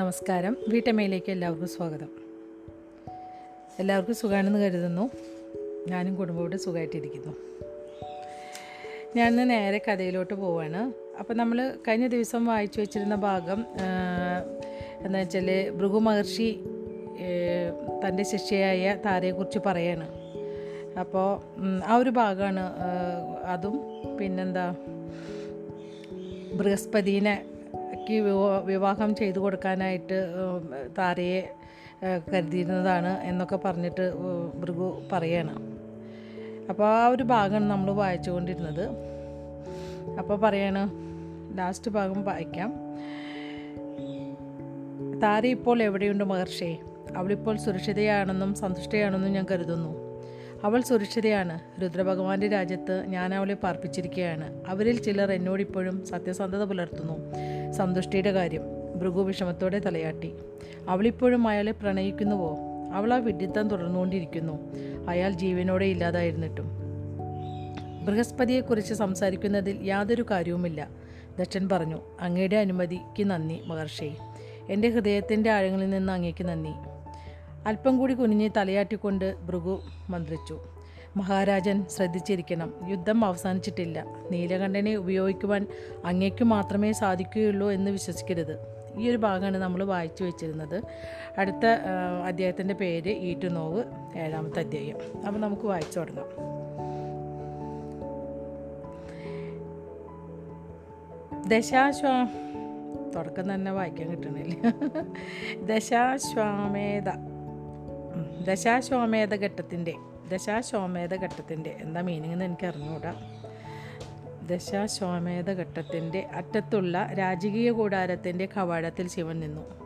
നമസ്കാരം. വീട്ടമ്മയിലേക്ക് എല്ലാവർക്കും സ്വാഗതം. എല്ലാവർക്കും സുഖമാണെന്ന് കരുതുന്നു. ഞാനും കുടുംബത്തോട് സുഖമായിട്ടിരിക്കുന്നു. ഞാൻ നേരെ കഥയിലോട്ട് പോവാണ്. അപ്പോൾ നമ്മൾ കഴിഞ്ഞ ദിവസം വായിച്ചു വെച്ചിരുന്ന ഭാഗം എന്താ വെച്ചാൽ ഭൃഗു മഹർഷി തന്റെ ശിഷ്യയായ താരയെക്കുറിച്ച് പറയാണ്. അപ്പോൾ ആ ഒരു ഭാഗമാണ് അതും. പിന്നെന്താ? ബൃഹസ്പതിനെ ക്ക് വിവാഹം ചെയ്തു കൊടുക്കാനായിട്ട് താരയെ കരുതിയിരുന്നതാണ് എന്നൊക്കെ പറഞ്ഞിട്ട് ഭൃഗു പറയാണ്. അപ്പോൾ ആ ഒരു ഭാഗമാണ് നമ്മൾ വായിച്ചുകൊണ്ടിരുന്നത്. അപ്പോൾ പറയാണ് ലാസ്റ്റ് ഭാഗം വായിക്കാം. താര ഇപ്പോൾ എവിടെയുണ്ട് മഹർഷേ? അവളിപ്പോൾ സുരക്ഷിതയാണെന്നും സന്തുഷ്ടയാണെന്നും ഞാൻ കരുതുന്നു. അവൾ സുരക്ഷിതയാണ്. രുദ്രഭഗവാന്റെ രാജ്യത്ത് ഞാൻ അവളെ പാർപ്പിച്ചിരിക്കുകയാണ് അവരിൽ ചിലർ എന്നോടിപ്പോഴും സത്യസന്ധത പുലർത്തുന്നു. സന്തുഷ്ടിയുടെ കാര്യം ഭൃഗു വിഷമത്തോടെ തലയാട്ടി. അവളിപ്പോഴും അയാളെ പ്രണയിക്കുന്നുവോ? അവൾ ആ വിഡിത്തം തുടർന്നുകൊണ്ടിരിക്കുന്നു. അയാൾ ജീവനോടെ ഇല്ലാതായിരുന്നിട്ടും. ബൃഹസ്പതിയെക്കുറിച്ച് സംസാരിക്കുന്നതിൽ യാതൊരു കാര്യവുമില്ല. ദക്ഷൻ പറഞ്ഞു അങ്ങയുടെ അനുമതിക്ക് നന്ദി മഹർഷി. എന്റെ ഹൃദയത്തിന്റെ ആഴങ്ങളിൽ നിന്ന് അങ്ങേക്ക് നന്ദി. അല്പം കൂടി കുനിഞ്ഞ് തലയാട്ടിക്കൊണ്ട് ഭൃഗു മന്ത്രിച്ചു മഹാരാജൻ ശ്രദ്ധിച്ചിരിക്കണം. യുദ്ധം അവസാനിച്ചിട്ടില്ല. നീലകണ്ഠനെ ഉപയോഗിക്കുവാൻ അങ്ങേക്ക് മാത്രമേ സാധിക്കുകയുള്ളൂ എന്ന് വിശ്വസിക്കരുത്. ഈ ഒരു ഭാഗമാണ് നമ്മൾ വായിച്ചു വെച്ചിരുന്നത്. അടുത്ത അദ്ദേഹത്തിന്റെ പേര് ഈറ്റുനോവ് ഏഴാമത്തെ അധ്യായം. അപ്പോൾ നമുക്ക് വായിച്ചു തുടങ്ങാം. ദശാശ്വാ തുടക്കം തന്നെ വായിക്കാൻ കിട്ടണില്ല. ദശാശ്വാമേധ ദശാശ്വാമേധ ഘട്ടത്തിന്റെ ദശാശ്വാമേധ ഘട്ടത്തിന്റെ എന്താ മീനിങ് എന്ന് എനിക്ക് അറിഞ്ഞുകൂടാ ദശാശ്വമേധ ഘട്ടത്തിന്റെ അറ്റത്തുള്ള രാജകീയ കൂടാരത്തിന്റെ കവാടത്തിൽ ശിവൻ നിന്നു.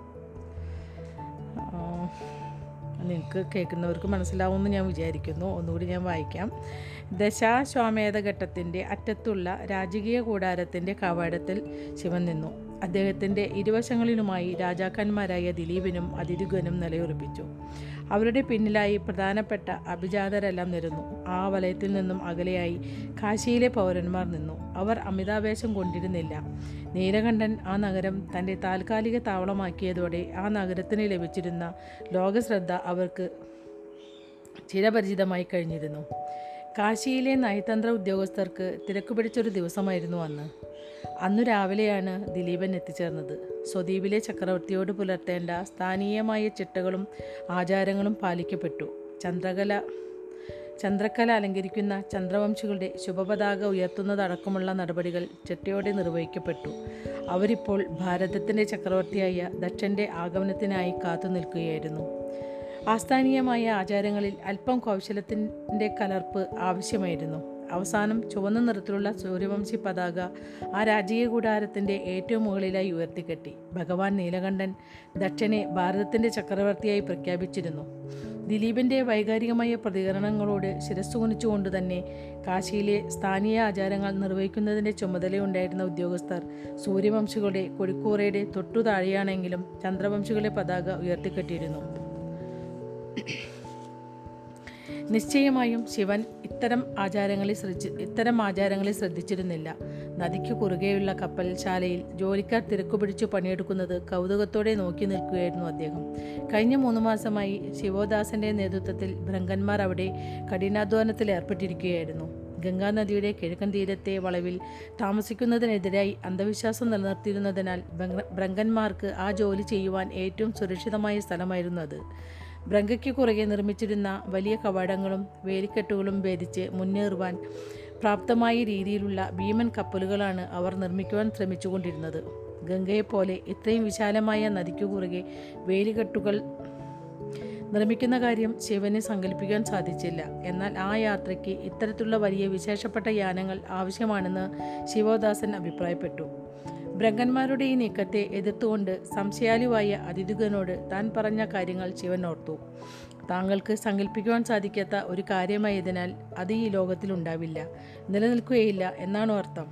നിങ്ങൾക്ക് കേൾക്കുന്നവർക്ക് മനസ്സിലാവുമെന്ന് ഞാൻ വിചാരിക്കുന്നു. ഒന്നുകൂടി ഞാൻ വായിക്കാം. ദശാശ്വാമേധ ഘട്ടത്തിന്റെ അറ്റത്തുള്ള രാജകീയ കൂടാരത്തിന്റെ കവാടത്തിൽ ശിവൻ നിന്നു. അദ്ദേഹത്തിന്റെ ഇരുവശങ്ങളിലുമായി രാജാക്കന്മാരായ ദിലീപിനും അതിരുഗനും നിലയുറപ്പിച്ചു. അവരുടെ പിന്നിലായി പ്രധാനപ്പെട്ട അഭിജാതരെല്ലാം നിരന്നു. ആ വലയത്തിൽ നിന്നും അകലെയായി കാശിയിലെ പൗരന്മാർ നിന്നു. അവർ അമിതാവേശം കൊണ്ടിരുന്നില്ല. നീലകണ്ഠൻ ആ നഗരം തന്റെ താൽക്കാലിക താവളമാക്കിയതോടെ ആ നഗരത്തിന് ലഭിച്ചിരുന്ന ലോകശ്രദ്ധ അവർക്ക് ചിരപരിചിതമായി കഴിഞ്ഞിരുന്നു. കാശിയിലെ നയതന്ത്ര ഉദ്യോഗസ്ഥർക്ക് തിരക്കുപിടിച്ചൊരു ദിവസമായിരുന്നു അന്ന്. അന്നു രാവിലെയാണ് ദിലീപൻ എത്തിച്ചേർന്നത്. സ്വദ്വീപിലെ ചക്രവർത്തിയോട് പുലർത്തേണ്ട സ്ഥാനീയമായ ചിട്ടകളും ആചാരങ്ങളും പാലിക്കപ്പെട്ടു. ചന്ദ്രകല ചന്ദ്രക്കല അലങ്കരിക്കുന്ന ചന്ദ്രവംശികളുടെ ശുഭപതാക ഉയർത്തുന്നതടക്കമുള്ള നടപടികൾ ചിട്ടയോടെ നിർവഹിക്കപ്പെട്ടു. അവരിപ്പോൾ ഭാരതത്തിന്റെ ചക്രവർത്തിയായ ദക്ഷന്റെ ആഗമനത്തിനായി കാത്തു നിൽക്കുകയായിരുന്നു. ആസ്ഥാനീയമായ ആചാരങ്ങളിൽ അല്പം കൗശലത്തിന്റെ കലർപ്പ് ആവശ്യമായിരുന്നു. അവസാനം ചുവന്ന നിറത്തിലുള്ള സൂര്യവംശി പതാക ആ രാജകീയ കൂടാരത്തിന്റെ ഏറ്റവും മുകളിലായി ഉയർത്തിക്കെട്ടി. ഭഗവാൻ നീലകണ്ഠൻ ദക്ഷനെ ഭാരതത്തിന്റെ ചക്രവർത്തിയായി പ്രഖ്യാപിച്ചിരുന്നു. ദിലീപിന്റെ വൈകാരികമായ പ്രതികരണങ്ങളോട് ശിരസ്സുകുനിച്ചുകൊണ്ട് തന്നെ കാശിയിലെ സ്ഥാനീയ ആചാരങ്ങൾ നിർവഹിക്കുന്നതിന്റെ ചുമതലയുണ്ടായിരുന്ന ഉദ്യോഗസ്ഥർ സൂര്യവംശികളുടെ കൊടിക്കൂറയുടെ തൊട്ടു താഴെയാണെങ്കിലും ചന്ദ്രവംശികളുടെ പതാക ഉയർത്തിക്കെട്ടിയിരുന്നു. നിശ്ചയമായും ശിവൻ ഇത്തരം ആചാരങ്ങളെ ശ്രദ്ധി ഇത്തരം ആചാരങ്ങളെ ശ്രദ്ധിച്ചിരുന്നില്ല. നദിക്ക് കുറുകെയുള്ള കപ്പൽശാലയിൽ ജോലിക്കാർ തിരക്കുപിടിച്ചു പണിയെടുക്കുന്നത് കൗതുകത്തോടെ നോക്കി നിൽക്കുകയായിരുന്നു അദ്ദേഹം. കഴിഞ്ഞ മൂന്ന് മാസമായി ശിവദാസന്റെ നേതൃത്വത്തിൽ ഭ്രങ്കന്മാർ അവിടെ കഠിനാധ്വാനത്തിൽ ഏർപ്പെട്ടിരിക്കുകയായിരുന്നു. ഗംഗാനദിയുടെ കിഴക്കൻ തീരത്തെ വളവിൽ താമസിക്കുന്നതിനെതിരായി അന്ധവിശ്വാസം നിലനിർത്തിയിരുന്നതിനാൽ ഭ്രങ്ക- ഭ്രങ്കന്മാർക്ക് ആ ജോലി ചെയ്യുവാൻ ഏറ്റവും സുരക്ഷിതമായ സ്ഥലമായിരുന്നു അത്. ബ്രങ്കയ്ക്ക് കുറുകെ നിർമ്മിച്ചിരുന്ന വലിയ കവാടങ്ങളും വേലിക്കെട്ടുകളും ഭേദിച്ച് മുന്നേറുവാൻ പ്രാപ്തമായ രീതിയിലുള്ള ഭീമൻ കപ്പലുകളാണ് അവർ നിർമ്മിക്കുവാൻ ശ്രമിച്ചുകൊണ്ടിരുന്നത്. ഗംഗയെപ്പോലെ ഇത്രയും വിശാലമായ നദിക്കു കുറുകെ വേലിക്കെട്ടുകൾ നിർമ്മിക്കുന്ന കാര്യം ശിവന് സങ്കല്പിക്കാൻ സാധിച്ചില്ല. എന്നാൽ ആ യാത്രയ്ക്ക് ഇത്തരത്തിലുള്ള വലിയ വിശേഷപ്പെട്ട യാനങ്ങൾ ആവശ്യമാണെന്ന് ശിവദാസൻ അഭിപ്രായപ്പെട്ടു. ബ്രഹ്മന്മാരുടെ ഈ നീക്കത്തെ എതിർത്തുകൊണ്ട് സംശയാലുവായ അതിഥുകനോട് താൻ പറഞ്ഞ കാര്യങ്ങൾ ശിവൻ ഓർത്തു. താങ്കൾക്ക് സങ്കല്പിക്കുവാൻ സാധിക്കാത്ത ഒരു കാര്യമായതിനാൽ അത് ഈ ലോകത്തിൽ ഉണ്ടാവില്ല നിലനിൽക്കുകയില്ല എന്നാണ് അർത്ഥം?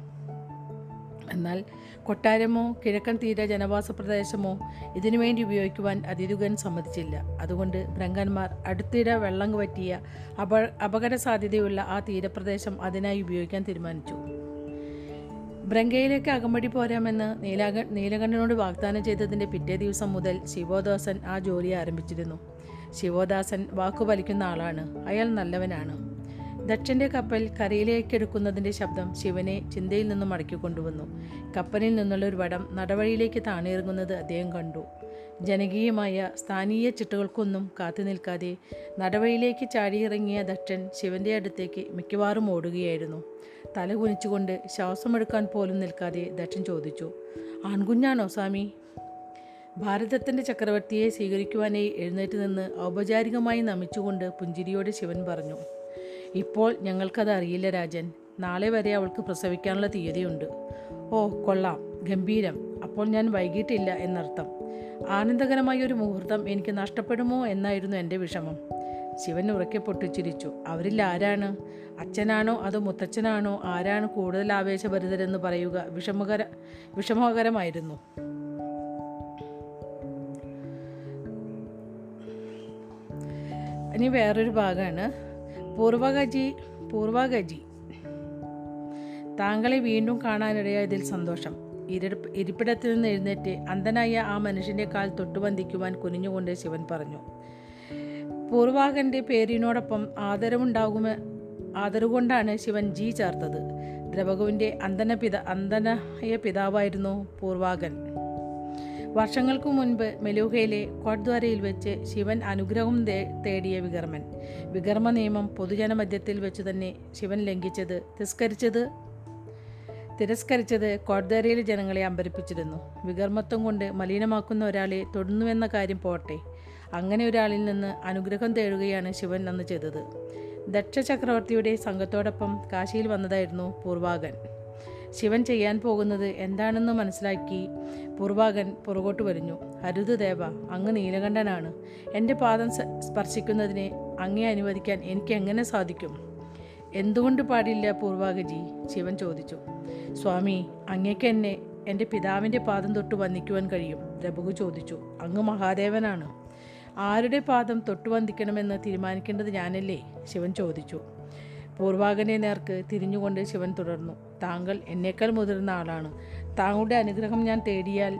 എന്നാൽ കൊട്ടാരമോ കിഴക്കൻ തീര ജനവാസ പ്രദേശമോ ഇതിനുവേണ്ടി ഉപയോഗിക്കുവാൻ അതിരുകൻ സമ്മതിച്ചില്ല. അതുകൊണ്ട് ബ്രങ്കന്മാർ അടുത്തിടെ വെള്ളം പറ്റിയ അപ അപകട സാധ്യതയുള്ള ആ തീരപ്രദേശം അതിനായി ഉപയോഗിക്കാൻ തീരുമാനിച്ചു. ബ്രങ്കയിലേക്ക് അകമ്പടി പോരാമെന്ന് നീലാക നീലകണ്ഠനോട് വാഗ്ദാനം ചെയ്തതിന്റെ പിറ്റേ ദിവസം മുതൽ ശിവോദാസൻ ആ ജോലി ആരംഭിച്ചിരുന്നു. ശിവോദാസൻ വാക്കു വലിക്കുന്ന ആളാണ്. അയാൾ നല്ലവനാണ്. ദക്ഷന്റെ കപ്പൽ കരയിലേക്കെടുക്കുന്നതിന്റെ ശബ്ദം ശിവനെ ചിന്തയിൽ നിന്നും മടക്കി കൊണ്ടുവന്നു കപ്പലിൽ നിന്നുള്ള ഒരു വടം നടവഴിയിലേക്ക് താണിറങ്ങുന്നത് അദ്ദേഹം കണ്ടു. ജനകീയമായ സ്ഥാനീയ ചിട്ടകൾക്കൊന്നും കാത്തു നിൽക്കാതെ നടവയിലേക്ക് ചാടിയിറങ്ങിയ ദക്ഷൻ ശിവന്റെ അടുത്തേക്ക് മിക്കവാറും ഓടുകയായിരുന്നു. തല കുനിച്ചുകൊണ്ട് ശ്വാസമെടുക്കാൻ പോലും നിൽക്കാതെ ദക്ഷൻ ചോദിച്ചു ആൺകുഞ്ഞാണോ സ്വാമി? ഭാരതത്തിന്റെ ചക്രവർത്തിയെ സ്വീകരിക്കുവാനായി എഴുന്നേറ്റ് നിന്ന് ഔപചാരികമായി നമിച്ചുകൊണ്ട് പുഞ്ചിരിയോടെ ശിവൻ പറഞ്ഞു ഇപ്പോൾ ഞങ്ങൾക്കത് അറിയില്ല രാജൻ. നാളെ വരെ അവൾക്ക് പ്രസവിക്കാനുള്ള തീയതിയുണ്ട്. ഓ കൊള്ളാം. ഗംഭീരം. അപ്പോൾ ഞാൻ വൈകിട്ടില്ല എന്നർത്ഥം. ആനന്ദകരമായ ഒരു മുഹൂർത്തം എനിക്ക് നഷ്ടപ്പെടുമോ എന്നായിരുന്നു എന്റെ വിഷമം. ശിവൻ ഉറക്കെ പൊട്ടിച്ചിരിച്ചു. അവരിൽ ആരാണ്? അച്ഛനാണോ അതോ മുത്തച്ഛനാണോ? ആരാണ് കൂടുതൽ ആവേശഭരിതരെന്ന് പറയുക വിഷമകര വിഷമകരമായിരുന്നു. ഇനി വേറൊരു ഭാഗമാണ്. പൂർവഗജി പൂർവഗജി താങ്കളെ വീണ്ടും കാണാനിടയായതിൽ സന്തോഷം. ഇരിപ്പ് ഇരിപ്പിടത്തിൽ നിന്ന് എഴുന്നേറ്റ് അന്ധനായ ആ മനുഷ്യന്റെ കാൽ തൊട്ടുവന്തിക്കുവാൻ കുനിഞ്ഞുകൊണ്ട് ശിവൻ പറഞ്ഞു. പൂർവാകന്റെ പേരിനോടൊപ്പം ആദരവുണ്ടാകുമ ആദരവുകൊണ്ടാണ് ശിവൻ ജി ചേർത്തത്. ദ്രവകുവിന്റെ അന്ധന പിത അന്ധനായ പിതാവായിരുന്നു പൂർവാകൻ വർഷങ്ങൾക്ക് മുൻപ് മെലൂഹയിലെ കോട്ട്ദ്വാരയിൽ വെച്ച് ശിവൻ അനുഗ്രഹം തേടിയ വികർമ്മൻ. വികർമ്മ നിയമം പൊതുജനമധ്യത്തിൽ വെച്ച് തന്നെ ശിവൻ ലംഘിച്ചത് തിരസ്കരിച്ചത് തിരസ്കരിച്ചത് കോട്ട്ദ്വാരയിലെ ജനങ്ങളെ അമ്പരിപ്പിച്ചിരുന്നു. വികർമ്മത്വം കൊണ്ട് മലിനമാക്കുന്ന ഒരാളെ തൊടുന്നുവെന്ന കാര്യം പോട്ടെ. അങ്ങനെ ഒരാളിൽ നിന്ന് അനുഗ്രഹം തേടുകയാണ് ശിവൻ അന്ന് ചെയ്തത്. ദക്ഷ ചക്രവർത്തിയുടെ സംഘത്തോടൊപ്പം കാശിയിൽ വന്നതായിരുന്നു പൂർവാകൻ. ശിവൻ ചെയ്യാൻ പോകുന്നത് എന്താണെന്ന് മനസ്സിലാക്കി പൂർവാകൻ പുറകോട്ട് വലിഞ്ഞു. അരുത് ദേവ അങ്ങ് നീലകണ്ഠനാണ്. എന്റെ പാദം സ്പർശിക്കുന്നതിനെ അങ്ങേ അനുവദിക്കാൻ എനിക്ക് എങ്ങനെ സാധിക്കും? എന്തുകൊണ്ട് പാടില്ല പൂർവാകജി? ശിവൻ ചോദിച്ചു. സ്വാമി അങ്ങേക്ക് എന്നെ എന്റെ പിതാവിന്റെ പാദം തൊട്ട് വന്ദിക്കുവാൻ കഴിയും. രഘു ചോദിച്ചു. അങ്ങ് മഹാദേവനാണ്. ആരുടെ പാദം തൊട്ട് വന്ദിക്കണമെന്ന് തീരുമാനിക്കേണ്ടത് ഞാനല്ലേ? ശിവൻ ചോദിച്ചു. പൂർവാകനെ നേർക്ക് തിരിഞ്ഞുകൊണ്ട് ശിവൻ തുടർന്നു. താങ്കൾ എന്നേക്കാൾ മുതിർന്ന ആളാണ്. താങ്കളുടെ അനുഗ്രഹം ഞാൻ തേടിയാൽ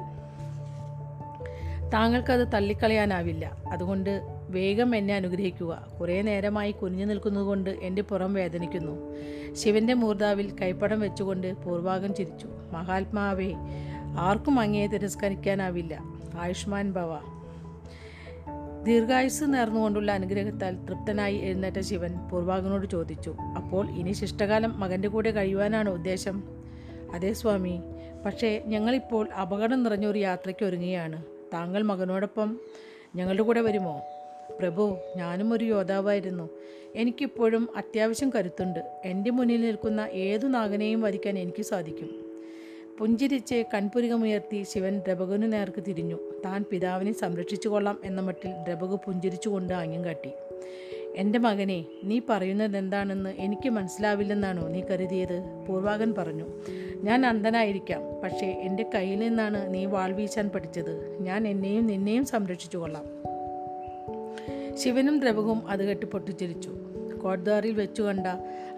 താങ്കൾക്കത് തള്ളിക്കളയാനാവില്ല. അതുകൊണ്ട് വേഗം എന്നെ അനുഗ്രഹിക്കുക. കുറേ നേരമായി കുനിഞ്ഞു നിൽക്കുന്നതുകൊണ്ട് എന്റെ പുറം വേദനിക്കുന്നു. ശിവന്റെ മൂർധാവിൽ കൈപ്പടം വെച്ചുകൊണ്ട് പൂർവാകം ചിരിച്ചു. മഹാത്മാവേ ആർക്കും അങ്ങയെ തിരസ്കരിക്കാനാവില്ല. ആയുഷ്മാൻ ഭവ. ദീർഘായുസ് നേർന്നുകൊണ്ടുള്ള അനുഗ്രഹത്താൽ തൃപ്തനായി എഴുന്നേറ്റ ശിവൻ പൂർവാകനോട് ചോദിച്ചു അപ്പോൾ ഇനി ശിഷ്ടകാലം മകന്റെ കൂടെ കഴിയുവാനാണ് ഉദ്ദേശം? അതെ സ്വാമി. പക്ഷേ ഞങ്ങളിപ്പോൾ അപകടം നിറഞ്ഞൊരു യാത്രയ്ക്ക് ഒരുങ്ങുകയാണ്. താങ്കൾ മകനോടൊപ്പം ഞങ്ങളുടെ കൂടെ വരുമോ? പ്രഭു ഞാനും ഒരു യോദ്ധാവായിരുന്നു. എനിക്കിപ്പോഴും അത്യാവശ്യം കരുത്തുണ്ട്. എന്റെ മുന്നിൽ നിൽക്കുന്ന ഏതു നാഗനെയും വധിക്കാൻ എനിക്ക് സാധിക്കും. പുഞ്ചിരിച്ച് കൺപുരികമുയർത്തി ശിവൻ ദ്രബകുവിന് നേർക്ക് തിരിഞ്ഞു. താൻ പിതാവിനെ സംരക്ഷിച്ചു കൊള്ളാം എന്ന മട്ടിൽ ദ്രബകു പുഞ്ചിരിച്ചുകൊണ്ട് ആംഗ്യം കാട്ടി. എന്റെ മകനെ നീ പറയുന്നത് എന്താണെന്ന് എനിക്ക് മനസ്സിലാവില്ലെന്നാണോ നീ കരുതിയത്? പൂർവാകൻ പറഞ്ഞു. ഞാൻ അന്ധനായിരിക്കാം പക്ഷേ എന്റെ കയ്യിൽ നിന്നാണ് നീ വാൾ വീശാൻ പഠിച്ചത്. ഞാൻ എന്നെയും നിന്നെയും സംരക്ഷിച്ചു കൊള്ളാം. ശിവനും ദ്രവകവും അത് കെട്ടി പൊട്ടിച്ചിരിച്ചു. കോട്ട്ദ്വാറിൽ വെച്ചു കണ്ട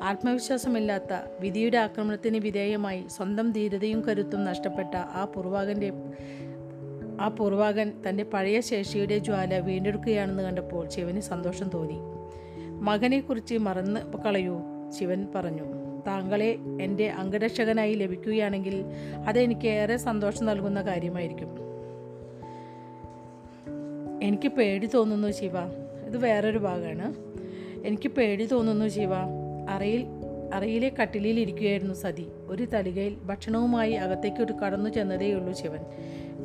ആത്മവിശ്വാസമില്ലാത്ത വിധിയുടെ ആക്രമണത്തിന് വിധേയമായി സ്വന്തം ധീരതയും കരുത്തും നഷ്ടപ്പെട്ട ആ പൂർവാകന്റെ ആ പൂർവാകൻ തന്റെ പഴയ ശേഷിയുടെ ജ്വാല വീണ്ടെടുക്കുകയാണെന്ന് കണ്ടപ്പോൾ ശിവന് സന്തോഷം തോന്നി. മകനെക്കുറിച്ച് മറന്ന് കളയൂ ശിവൻ പറഞ്ഞു. താങ്കളെ എന്റെ അംഗരക്ഷകനായി ലഭിക്കുകയാണെങ്കിൽ അതെനിക്ക് ഏറെ സന്തോഷം നൽകുന്ന കാര്യമായിരിക്കും. എനിക്ക് പേടി തോന്നുന്നു ശിവ. ഇത് വേറൊരു ഭാഗമാണ്. എനിക്ക് പേടി തോന്നുന്നു ശിവ അറയിൽ അറയിലെ കട്ടിലിൽ ഇരിക്കുകയായിരുന്നു സതി. ഒരു തലികയിൽ ഭക്ഷണവുമായി അകത്തേക്ക് ഒരു കടന്നു ചെന്നതേയുള്ളൂ ശിവൻ.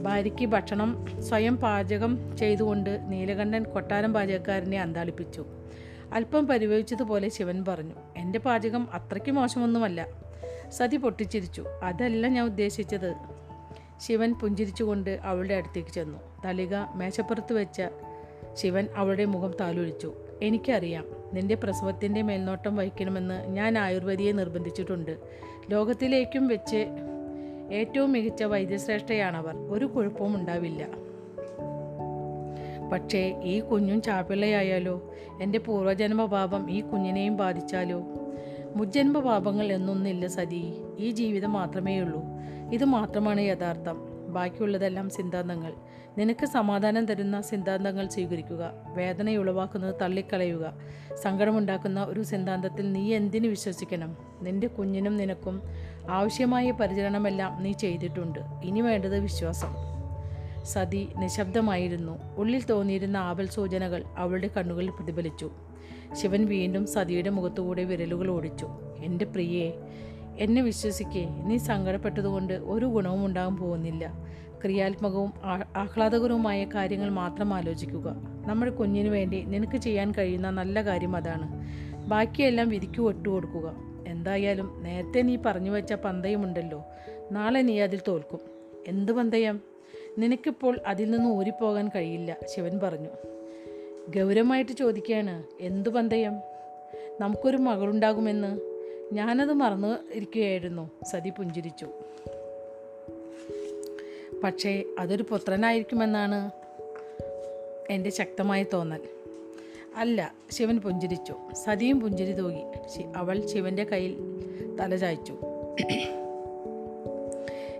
ഭാര്യയ്ക്ക് ഭക്ഷണം സ്വയം പാചകം ചെയ്തുകൊണ്ട് നീലകണ്ഠൻ കൊട്ടാരം പാചകക്കാരനെ അന്താളിപ്പിച്ചു. അല്പം പരിവഹിച്ചതുപോലെ ശിവൻ പറഞ്ഞു എന്റെ പാചകം അത്രയ്ക്ക് മോശമൊന്നുമല്ല. സതി പൊട്ടിച്ചിരിച്ചു. അതല്ല ഞാൻ ഉദ്ദേശിച്ചത്. ശിവൻ പുഞ്ചിരിച്ചുകൊണ്ട് അവളുടെ അടുത്തേക്ക് ചെന്നു. തളിക മേശപ്പുറത്ത് വെച്ച ശിവൻ അവളുടെ മുഖം താലൊലിച്ചു. എനിക്കറിയാം. നിന്റെ പ്രസവത്തിന്റെ മേൽനോട്ടം വഹിക്കണമെന്ന് ഞാൻ ആയുർവേദിയെ നിർബന്ധിച്ചിട്ടുണ്ട്. ലോകത്തിലേക്കും വെച്ച് ഏറ്റവും മികച്ച വൈദ്യശ്രേഷ്ഠയാണവർ. ഒരു കുഴപ്പവും ഉണ്ടാവില്ല. പക്ഷേ ഈ കുഞ്ഞും ചാപ്പിള്ളയായാലോ എന്റെ പൂർവജന്മപാപം ഈ കുഞ്ഞിനെയും ബാധിച്ചാലോ? മുജ്ജന്മപാപങ്ങൾ എന്നൊന്നില്ല സതി. ഈ ജീവിതം മാത്രമേയുള്ളൂ. ഇത് മാത്രമാണ് യഥാർത്ഥം. ബാക്കിയുള്ളതെല്ലാം സിദ്ധാന്തങ്ങൾ. നിനക്ക് സമാധാനം തരുന്ന സിദ്ധാന്തങ്ങൾ സ്വീകരിക്കുക. വേദന ഉളവാക്കുന്നത് തള്ളിക്കളയുക. സങ്കടമുണ്ടാക്കുന്ന ഒരു സിദ്ധാന്തത്തിൽ നീ എന്തിനു വിശ്വസിക്കണം? നിന്റെ കുഞ്ഞിനും നിനക്കും ആവശ്യമായ പരിചരണമെല്ലാം നീ ചെയ്തിട്ടുണ്ട്. ഇനി വേണ്ടത് വിശ്വാസം. സതി നിശബ്ദമായിരുന്നു. ഉള്ളിൽ തോന്നിയിരുന്ന ആവൽ സൂചനകൾ അവളുടെ കണ്ണുകളിൽ പ്രതിഫലിച്ചു. ശിവൻ വീണ്ടും സതിയുടെ മുഖത്തുകൂടെ വിരലുകൾ ഓടിച്ചു. എന്റെ പ്രിയേ എന്നെ വിശ്വസിക്കേ. നീ സങ്കടപ്പെട്ടതുകൊണ്ട് ഒരു ഗുണവും ഉണ്ടാകാൻ പോകുന്നില്ല. ക്രിയാത്മകവും ആഹ്ലാദകരവുമായ കാര്യങ്ങൾ മാത്രം ആലോചിക്കുക. നമ്മുടെ കുഞ്ഞിനു വേണ്ടി നിനക്ക് ചെയ്യാൻ കഴിയുന്ന നല്ല കാര്യം അതാണ്. ബാക്കിയെല്ലാം വിധിക്കു ഒട്ടുകൊടുക്കുക. എന്തായാലും നേരത്തെ നീ പറഞ്ഞു വെച്ച പന്തയമുണ്ടല്ലോ. നാളെ നീ അതിൽ തോൽക്കും. എന്ത് പന്തയം? നിനക്കിപ്പോൾ അതിൽ നിന്ന് ഊരിപ്പോകാൻ കഴിയില്ല ശിവൻ പറഞ്ഞു. ഗൗരവമായിട്ട് ചോദിക്കുകയാണ് എന്തു പന്തയം? നമുക്കൊരു മകളുണ്ടാകുമെന്ന്. ഞാനത് മറന്നു ഇരിക്കുകയായിരുന്നു. സതി പുഞ്ചിരിച്ചു. പക്ഷേ അതൊരു പുത്രനായിരിക്കുമെന്നാണ് എന്റെ ശക്തമായ തോന്നൽ. അല്ല ശിവൻ പുഞ്ചിരിച്ചു. സതിയും പുഞ്ചിരി തൂകി അവൾ ശിവന്റെ കയ്യിൽ തലചായ്ച്ചു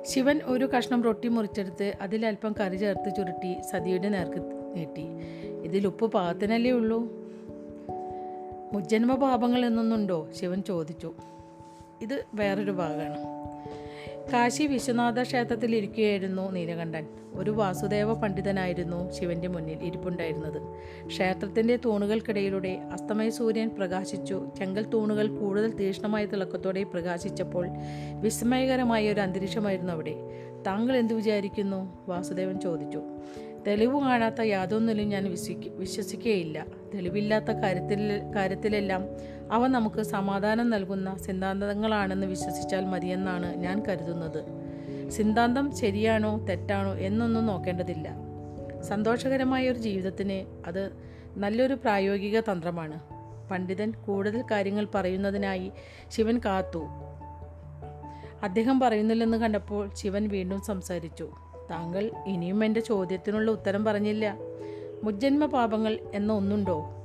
ശിവൻ ഒരു കഷ്ണം റൊട്ടി മുറിച്ചെടുത്ത് അതിലല്പം കറി ചേർത്ത് ചുരുട്ടി സതിയുടെ നേർക്ക് നീട്ടി. ഇതിൽ ഉപ്പ് പാകത്തിനല്ലേ ഉള്ളൂ? മുജ്ജന്മ പാപങ്ങൾ എന്നൊന്നുണ്ടോ? ശിവൻ ചോദിച്ചു. ഇത് വേറൊരു ഭാഗമാണ്. കാശി വിശ്വനാഥ ക്ഷേത്രത്തിൽ ഇരിക്കുകയായിരുന്നു നീലകണ്ഠൻ. ഒരു വാസുദേവ പണ്ഡിതനായിരുന്നു ശിവന്റെ മുന്നിൽ ഇരിപ്പുണ്ടായിരുന്നത്. ക്ഷേത്രത്തിന്റെ തൂണുകൾക്കിടയിലൂടെ അസ്തമയ സൂര്യൻ പ്രകാശിച്ചു. ചെങ്കൽ തൂണുകൾ കൂടുതൽ തീക്ഷ്ണമായ തിളക്കത്തോടെ പ്രകാശിച്ചപ്പോൾ വിസ്മയകരമായ ഒരു അന്തരീക്ഷമായിരുന്നു അവിടെ. താങ്കൾ എന്തു വിചാരിക്കുന്നു? വാസുദേവൻ ചോദിച്ചു. തെളിവ് കാണാത്ത യാതൊന്നിലും ഞാൻ വിശ്വസിക്ക വിശ്വസിക്കുകയില്ല. തെളിവില്ലാത്ത കാര്യത്തിൽ കാര്യത്തിലെല്ലാം അവ നമുക്ക് സമാധാനം നൽകുന്ന സിദ്ധാന്തങ്ങളാണെന്ന് വിശ്വസിച്ചാൽ മതിയെന്നാണ് ഞാൻ കരുതുന്നത്. സിദ്ധാന്തം ശരിയാണോ തെറ്റാണോ എന്നൊന്നും നോക്കേണ്ടതില്ല. സന്തോഷകരമായ ഒരു ജീവിതത്തിന് അത് നല്ലൊരു പ്രായോഗിക തന്ത്രമാണ്. പണ്ഡിതൻ കൂടുതൽ കാര്യങ്ങൾ പറയുന്നതിനായി ശിവൻ കാത്തു. അദ്ദേഹം പറയുന്നില്ലെന്ന് കണ്ടപ്പോൾ ശിവൻ വീണ്ടും സംസാരിച്ചു. താങ്കൾ ഇനിയും എന്റെ ചോദ്യത്തിനുള്ള ഉത്തരം പറഞ്ഞില്ല. മുജ്ജന്മ പാപങ്ങൾ എന്ന ഒന്നുണ്ടോ?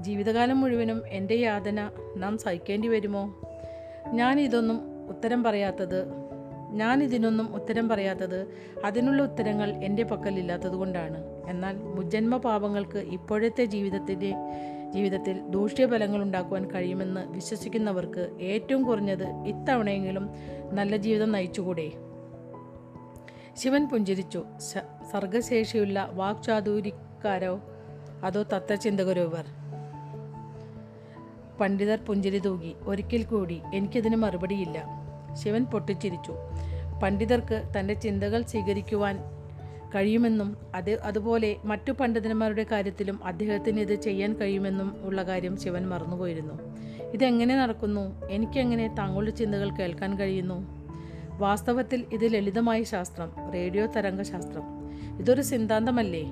ജീവിതകാലം മുഴുവനും എന്റെ യാതന നാം സഹിക്കേണ്ടി വരുമോ? ഞാൻ ഇതൊന്നും ഉത്തരം പറയാത്തത് ഞാൻ ഇതിനൊന്നും ഉത്തരം പറയാത്തത് അതിനുള്ള ഉത്തരങ്ങൾ എന്റെ പക്കലില്ലാത്തത് കൊണ്ടാണ്. എന്നാൽ മുജ്ജന്മ പാപങ്ങൾക്ക് ഇപ്പോഴത്തെ ജീവിതത്തിന്റെ ജീവിതത്തിൽ ദൂഷ്യഫലങ്ങൾ ഉണ്ടാക്കുവാൻ കഴിയുമെന്ന് വിശ്വസിക്കുന്നവർക്ക് ഏറ്റവും കുറഞ്ഞത് ഇത്തവണയെങ്കിലും നല്ല ജീവിതം നയിച്ചുകൂടെ? ശിവൻ പുഞ്ചിരിച്ചു. സർഗശേഷിയുള്ള വാക്ചാതുരിക്കാരോ അതോ തത്വചിന്തകരോ ഇവർ? പണ്ഡിതർ പുഞ്ചിരി തൂകി ഒരിക്കൽ കൂടി എനിക്കതിന് മറുപടിയില്ല. ശിവൻ പൊട്ടിച്ചിരിച്ചു. പണ്ഡിതർക്ക് തന്റെ ചിന്തകൾ സ്വീകരിക്കുവാൻ കഴിയുമെന്നും അത് അതുപോലെ മറ്റു പണ്ഡിതന്മാരുടെ കാര്യത്തിലും അദ്ദേഹത്തിന് ഇത് ചെയ്യാൻ കഴിയുമെന്നും ഉള്ള കാര്യം ശിവൻ മറന്നുപോയിരുന്നു. ഇതെങ്ങനെ നടക്കുന്നു? എനിക്കെങ്ങനെ താങ്കളുടെ ചിന്തകൾ കേൾക്കാൻ കഴിയുന്നു? വാസ്തവത്തിൽ ഇത് ലളിതമായ ശാസ്ത്രം റേഡിയോ തരംഗശാസ്ത്രം. ഇതൊരു സിദ്ധാന്തമല്ലേ?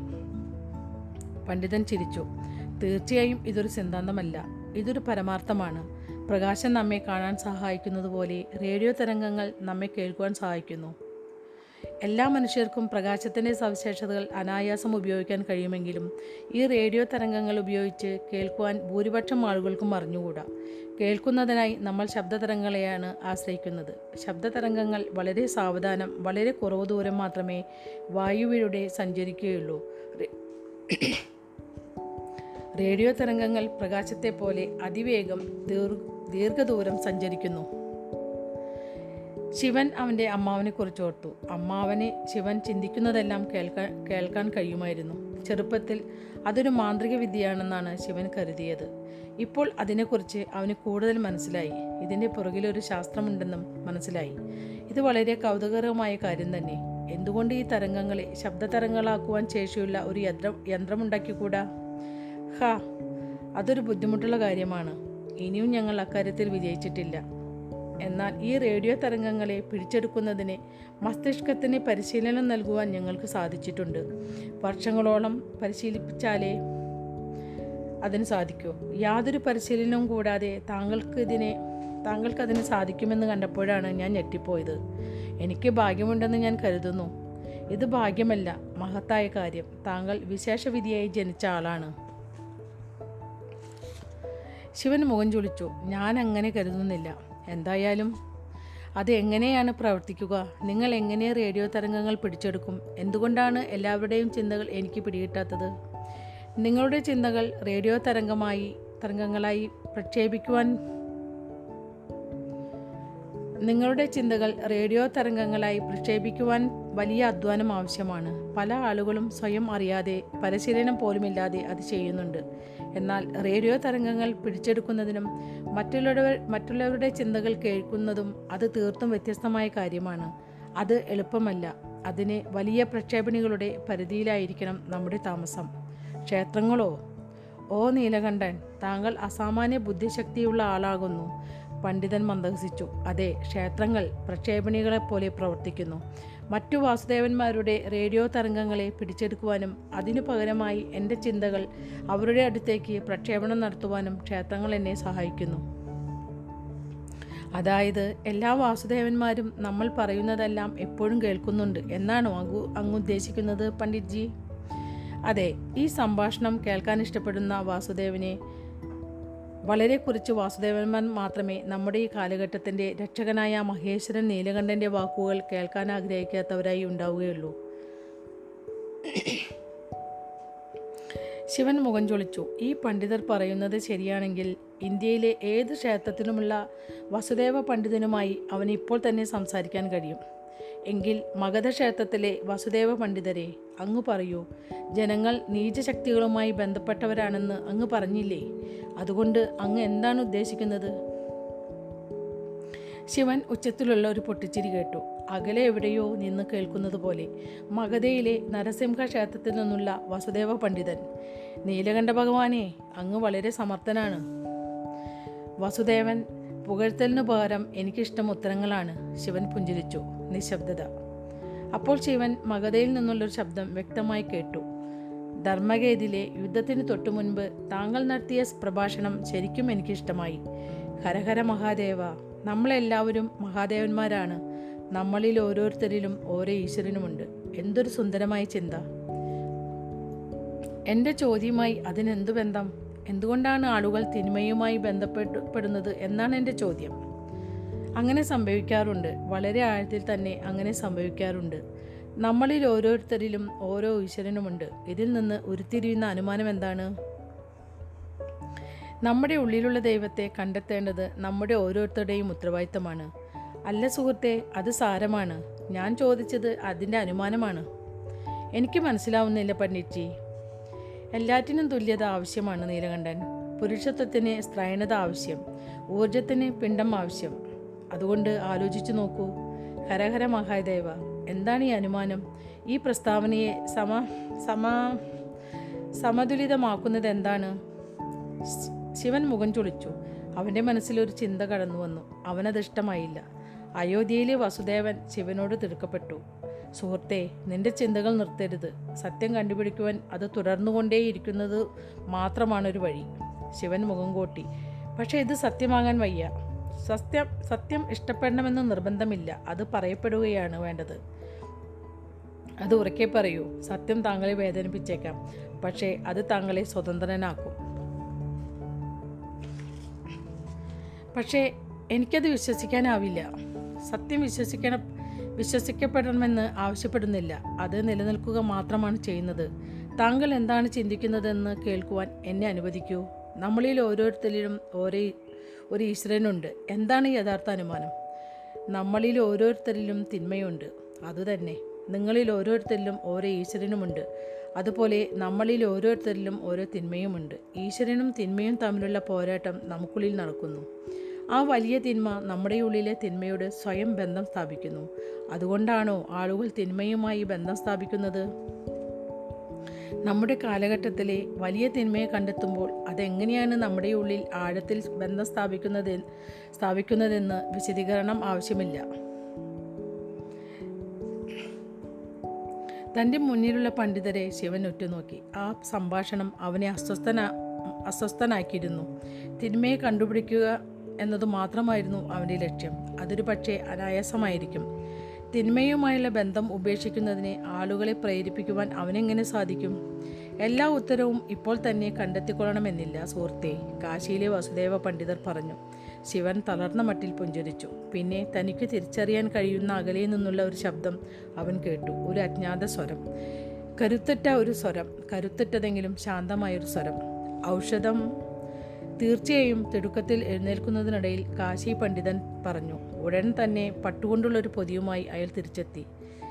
പണ്ഡിതൻ ചിരിച്ചു. തീർച്ചയായും ഇതൊരു സിദ്ധാന്തമല്ല. ഇതൊരു പരമാർത്ഥമാണ്. പ്രകാശം നമ്മെ കാണാൻ സഹായിക്കുന്നത് പോലെ റേഡിയോ തരംഗങ്ങൾ നമ്മെ കേൾക്കുവാൻ സഹായിക്കുന്നു. എല്ലാ മനുഷ്യർക്കും പ്രകാശത്തിന്റെ സവിശേഷതകൾ അനായാസം ഉപയോഗിക്കാൻ കഴിയുമെങ്കിലും ഈ റേഡിയോ തരംഗങ്ങൾ ഉപയോഗിച്ച് കേൾക്കുവാൻ ഭൂരിപക്ഷം ആളുകൾക്കും അറിഞ്ഞുകൂടാ. കേൾക്കുന്നതിനായി നമ്മൾ ശബ്ദതരംഗങ്ങളെയാണ് ആശ്രയിക്കുന്നത്. ശബ്ദതരംഗങ്ങൾ വളരെ സാവധാനം വളരെ കുറവ് ദൂരം മാത്രമേ വായുവിലൂടെ സഞ്ചരിക്കുകയുള്ളൂ. റേഡിയോ തരംഗങ്ങൾ പ്രകാശത്തെ പോലെ അതിവേഗം ദീർ ദീർഘദൂരം സഞ്ചരിക്കുന്നു. ശിവൻ അവന്റെ അമ്മാവനെ കുറിച്ച് ഓർത്തു. അമ്മാവനെ ശിവൻ ചിന്തിക്കുന്നതെല്ലാം കേൾക്കാൻ കേൾക്കാൻ കഴിയുമായിരുന്നു. ചെറുപ്പത്തിൽ അതൊരു മാന്ത്രിക വിദ്യയാണെന്നാണ് ശിവൻ കരുതിയത്. ഇപ്പോൾ അതിനെക്കുറിച്ച് അവന് കൂടുതൽ മനസ്സിലായി. ഇതിന്റെ പുറകിലൊരു ശാസ്ത്രമുണ്ടെന്നും മനസ്സിലായി. ഇത് വളരെ കൗതുകകരമായ കാര്യം തന്നെ. എന്തുകൊണ്ട് ഈ തരംഗങ്ങളെ ശബ്ദ തരംഗങ്ങളാക്കുവാൻ ശേഷിയുള്ള ഒരു യന്ത്രം യന്ത്രമുണ്ടാക്കിക്കൂടാ ഹാ അതൊരു ബുദ്ധിമുട്ടുള്ള കാര്യമാണ്. ഇനിയും ഞങ്ങൾ അക്കാര്യത്തിൽ വിജയിച്ചിട്ടില്ല. എന്നാൽ ഈ റേഡിയോ തരംഗങ്ങളെ പിടിച്ചെടുക്കുന്നതിന് മസ്തിഷ്കത്തിന് പരിശീലനം നൽകുവാൻ ഞങ്ങൾക്ക് സാധിച്ചിട്ടുണ്ട്. വർഷങ്ങളോളം പരിശീലിപ്പിച്ചാലേ അതിന് സാധിക്കൂ. യാതൊരു പരിശീലനവും കൂടാതെ താങ്കൾക്ക് ഇതിനെ താങ്കൾക്കതിന് സാധിക്കുമെന്ന് കണ്ടപ്പോഴാണ് ഞാൻ ഞെട്ടിപ്പോയത്. എനിക്ക് ഭാഗ്യമുണ്ടെന്ന് ഞാൻ കരുതുന്നു. ഇത് ഭാഗ്യമല്ല മഹത്തായ കാര്യം. താങ്കൾ വിശേഷവിധിയായി ജനിച്ച ആളാണ്. ശിവൻ മുഖം ചൊളിച്ചു. ഞാൻ അങ്ങനെ കരുതുന്നില്ല. എന്തായാലും അത് എങ്ങനെയാണ് പ്രവർത്തിക്കുക? നിങ്ങൾ എങ്ങനെ റേഡിയോ തരംഗങ്ങൾ പിടിച്ചെടുക്കും? എന്തുകൊണ്ടാണ് എല്ലാവരുടെയും ചിന്തകൾ എനിക്ക് പിടികിട്ടാത്തത്? നിങ്ങളുടെ ചിന്തകൾ റേഡിയോ തരംഗമായി തരംഗങ്ങളായി പ്രക്ഷേപിക്കുവാൻ നിങ്ങളുടെ ചിന്തകൾ റേഡിയോ തരംഗങ്ങളായി പ്രക്ഷേപിക്കുവാൻ വലിയ അധ്വാനം ആവശ്യമാണ്. പല ആളുകളും സ്വയം അറിയാതെ പരിശീലനം പോലുമില്ലാതെ അത് ചെയ്യുന്നുണ്ട്. എന്നാൽ റേഡിയോ തരംഗങ്ങൾ പിടിച്ചെടുക്കുന്നതിനും മറ്റുള്ളവർ മറ്റുള്ളവരുടെ ചിന്തകൾ കേൾക്കുന്നതും അത് തീർത്തും വ്യത്യസ്തമായ കാര്യമാണ്. അത് എളുപ്പമല്ല. അതിന് വലിയ പ്രക്ഷേപണികളുടെ പരിധിയിലായിരിക്കണം നമ്മുടെ താമസം. ക്ഷേത്രങ്ങളോ? ഓ നീലകണ്ഠൻ താങ്കൾ അസാമാന്യ ബുദ്ധിശക്തിയുള്ള ആളാകുന്നു. പണ്ഡിതൻ മന്ദഹസിച്ചു അതെ ക്ഷേത്രങ്ങൾ പ്രക്ഷേപണികളെപ്പോലെ പ്രവർത്തിക്കുന്നു. മറ്റു വാസുദേവന്മാരുടെ റേഡിയോ തരംഗങ്ങളെ പിടിച്ചെടുക്കുവാനും അതിനു പകരമായി എന്റെ ചിന്തകൾ അവരുടെ അടുത്തേക്ക് പ്രക്ഷേപണം നടത്തുവാനും ക്ഷേത്രങ്ങൾ എന്നെ സഹായിക്കുന്നു. അതായത് എല്ലാ വാസുദേവന്മാരും നമ്മൾ പറയുന്നതെല്ലാം എപ്പോഴും കേൾക്കുന്നുണ്ട് എന്നാണോ അങ്ങ് അങ്ങ് ഉദ്ദേശിക്കുന്നത് പണ്ഡിറ്റ്ജി? അതെ ഈ സംഭാഷണം കേൾക്കാൻ ഇഷ്ടപ്പെടുന്ന വാസുദേവനെ വളരെ കുറച്ച് വാസുദേവന്മാർ മാത്രമേ നമ്മുടെ ഈ കാലഘട്ടത്തിന്റെ രക്ഷകനായ മഹേശ്വരൻ നീലകണ്ഠന്റെ വാക്കുകൾ കേൾക്കാൻ ആഗ്രഹിക്കാത്തവരായി ഉണ്ടാവുകയുള്ളൂ. ശിവൻ മുഖം ചൊളിച്ചു. ഈ പണ്ഡിതർ പറയുന്നത് ശരിയാണെങ്കിൽ ഇന്ത്യയിലെ ഏത് ക്ഷേത്രത്തിലുമുള്ള വസുദേവ പണ്ഡിതനുമായി അവൻ ഇപ്പോൾ തന്നെ സംസാരിക്കാൻ കഴിയും. എങ്കിൽ മഗധ ക്ഷേത്രത്തിലെ വസുദേവ പണ്ഡിതരെ അങ്ങ് പറയൂ ജനങ്ങൾ നീചശക്തികളുമായി ബന്ധപ്പെട്ടവരാണെന്ന് അങ്ങ് പറഞ്ഞില്ലേ? അതുകൊണ്ട് അങ്ങ് എന്താണ് ഉദ്ദേശിക്കുന്നത്? ശിവൻ ഉച്ചത്തിലുള്ള ഒരു പൊട്ടിച്ചിരി കേട്ടു. അകലെ എവിടെയോ നിന്ന് കേൾക്കുന്നത് പോലെ മഗധയിലെ നരസിംഹ ക്ഷേത്രത്തിൽ നിന്നുള്ള വസുദേവ പണ്ഡിതൻ നീലകണ്ഠ ഭഗവാനെ അങ്ങ് വളരെ സമർത്ഥനാണ്. വസുദേവൻ പുകഴ്ത്തലിനു പകരം എനിക്കിഷ്ടം ഉത്തരങ്ങളാണ് ശിവൻ പുഞ്ചിരിച്ചു. നിശബ്ദത. അപ്പോൾ ശിവൻ മഗധയിൽ നിന്നുള്ളൊരു ശബ്ദം വ്യക്തമായി കേട്ടു. ധർമ്മഗേതിലെ യുദ്ധത്തിന് തൊട്ടു മുൻപ് താങ്കൾ നടത്തിയ പ്രഭാഷണം ശരിക്കും എനിക്കിഷ്ടമായി. ഹരഹര മഹാദേവ നമ്മളെല്ലാവരും മഹാദേവന്മാരാണ്. നമ്മളിൽ ഓരോരുത്തരിലും ഓരോ ഈശ്വരനുമുണ്ട്. എന്തൊരു സുന്ദരമായ ചിന്ത. എന്റെ ചോദ്യമായി അതിനെന്തു ബന്ധം? എന്തുകൊണ്ടാണ് ആളുകൾ തിന്മയുമായി ബന്ധപ്പെട്ടപ്പെടുന്നത് എന്നാണ് എന്റെ ചോദ്യം. അങ്ങനെ സംഭവിക്കാറുണ്ട്. വളരെ ആഴത്തിൽ തന്നെ അങ്ങനെ സംഭവിക്കാറുണ്ട്. നമ്മളിൽ ഓരോരുത്തരിലും ഓരോ ഈശ്വരനുമുണ്ട്. ഇതിൽ നിന്ന് ഉരുത്തിരിയുന്ന അനുമാനം എന്താണ്? നമ്മുടെ ഉള്ളിലുള്ള ദൈവത്തെ കണ്ടെത്തേണ്ടത് നമ്മുടെ ഓരോരുത്തരുടെയും ഉത്തരവാദിത്തമാണ്. അല്ല സുഹൃത്തെ അത് സാരമാണ്. ഞാൻ ചോദിച്ചത് അതിന്റെ അനുമാനമാണ്. എനിക്ക് മനസ്സിലാവുന്നില്ല പണ്ഡിറ്റ്ജി. എല്ലാറ്റിനും തുല്യത ആവശ്യമാണ് നീലകണ്ഠൻ. പുരുഷത്വത്തിന് സ്ത്രൈണത ആവശ്യം. ഊർജത്തിന് പിണ്ടം ആവശ്യം. അതുകൊണ്ട് ആലോചിച്ചു നോക്കൂ. ഹരഹര മഹാദേവ എന്താണ് ഈ അനുമാനം? ഈ പ്രസ്താവനയെ സമ സമ സമതുലിതമാക്കുന്നത് എന്താണ്? ശിവൻ മുഖം ചൊളിച്ചു. അവന്റെ മനസ്സിലൊരു ചിന്ത കടന്നു വന്നു. അവനത് ഇഷ്ടമായില്ല അയോധ്യയിലെ വസുദേവൻ ശിവനോട് തിടുക്കപ്പെട്ടു. സുഹൃത്തെ നിന്റെ ചിന്തകൾ നിർത്തരുത്. സത്യം കണ്ടുപിടിക്കുവാൻ അത് തുടർന്നുകൊണ്ടേയിരിക്കുന്നത് മാത്രമാണ് ഒരു വഴി. ശിവൻ മുഖം കോട്ടി. പക്ഷേ ഇത് സത്യമാകാൻ വയ്യ. സത്യം സത്യം ഇഷ്ടപ്പെടണമെന്ന് നിർബന്ധമില്ല. അത് പറയപ്പെടുകയാണ് വേണ്ടത്. അത് ഉറക്കെ പറയൂ. സത്യം താങ്കളെ വേദനിപ്പിച്ചേക്കാം. പക്ഷേ അത് താങ്കളെ സ്വതന്ത്രനാക്കും. പക്ഷേ എനിക്കത് വിശ്വസിക്കാനാവില്ല. സത്യം വിശ്വസിക്കണം വിശ്വസിക്കപ്പെടണമെന്ന് ആവശ്യപ്പെടുന്നില്ല. അത് നിലനിൽക്കുക മാത്രമാണ് ചെയ്യുന്നത്. താങ്കൾ എന്താണ് ചിന്തിക്കുന്നതെന്ന് കേൾക്കുവാൻ എന്നെ അനുവദിക്കൂ. നമ്മളിൽ ഓരോരുത്തരിലും ഓരോ ഒരു ഈശ്വരനുണ്ട്. എന്താണ് യഥാർത്ഥ അനുമാനം? നമ്മളിൽ ഓരോരുത്തരിലും തിന്മയുണ്ട്. അതുതന്നെ നിങ്ങളിൽ ഓരോരുത്തരിലും ഓരോ ഈശ്വരനുമുണ്ട്. അതുപോലെ നമ്മളിൽ ഓരോരുത്തരിലും ഓരോ തിന്മയുമുണ്ട്. ഈശ്വരനും തിന്മയും തമ്മിലുള്ള പോരാട്ടം നമുക്കുള്ളിൽ നടക്കുന്നു. ആ വലിയ തിന്മ നമ്മുടെ ഉള്ളിലെ തിന്മയോട് സ്വയം ബന്ധം സ്ഥാപിക്കുന്നു. അതുകൊണ്ടാണോ ആളുകൾ തിന്മയുമായി ബന്ധം സ്ഥാപിക്കുന്നത്? നമ്മുടെ കാലഘട്ടത്തിലെ വലിയ തിന്മയെ കണ്ടെത്തുമ്പോൾ അതെങ്ങനെയാണ് നമ്മുടെ ഉള്ളിൽ ആഴത്തിൽ ബന്ധം സ്ഥാപിക്കുന്നത് സ്ഥാപിക്കുന്നതെന്ന് വിശദീകരണം ആവശ്യമില്ല. തന്റെ മുന്നിലുള്ള പണ്ഡിതരെ ശിവൻ ഉറ്റുനോക്കി. ആ സംഭാഷണം അവനെ അസ്വസ്ഥന അസ്വസ്ഥനാക്കിയിരുന്നു. തിന്മയെ കണ്ടുപിടിക്കുക എന്നത് മാത്രമായിരുന്നു അവന്റെ ലക്ഷ്യം. അതൊരു പക്ഷേ അനായാസമായിരിക്കും. തിന്മയുമായുള്ള ബന്ധം ഉപേക്ഷിക്കുന്നതിനെ ആളുകളെ പ്രേരിപ്പിക്കുവാൻ അവനെങ്ങനെ സാധിക്കും? എല്ലാ ഉത്തരവും ഇപ്പോൾ തന്നെ കണ്ടെത്തിക്കൊള്ളണമെന്നില്ല സുഹൃത്തെ കാശിയിലെ വസുദേവ പണ്ഡിതർ പറഞ്ഞു. ശിവൻ തളർന്ന മട്ടിൽ പുഞ്ചരിച്ചു. പിന്നെ തനിക്ക് തിരിച്ചറിയാൻ കഴിയുന്ന അകലെ നിന്നുള്ള ഒരു ശബ്ദം അവൻ കേട്ടു. ഒരു അജ്ഞാത സ്വരം. കരുത്തുറ്റ ഒരു സ്വരം. കരുത്തുറ്റതെങ്കിലും ശാന്തമായൊരു സ്വരം. ഔഷധം തീർച്ചയായും തിടുക്കത്തിൽ എഴുന്നേൽക്കുന്നതിനിടയിൽ കാശി പണ്ഡിതൻ പറഞ്ഞു ഉടൻ തന്നെ പട്ടുകൊണ്ടുള്ള ഒരു പൊതിയുമായി അയാൾ തിരിച്ചെത്തി.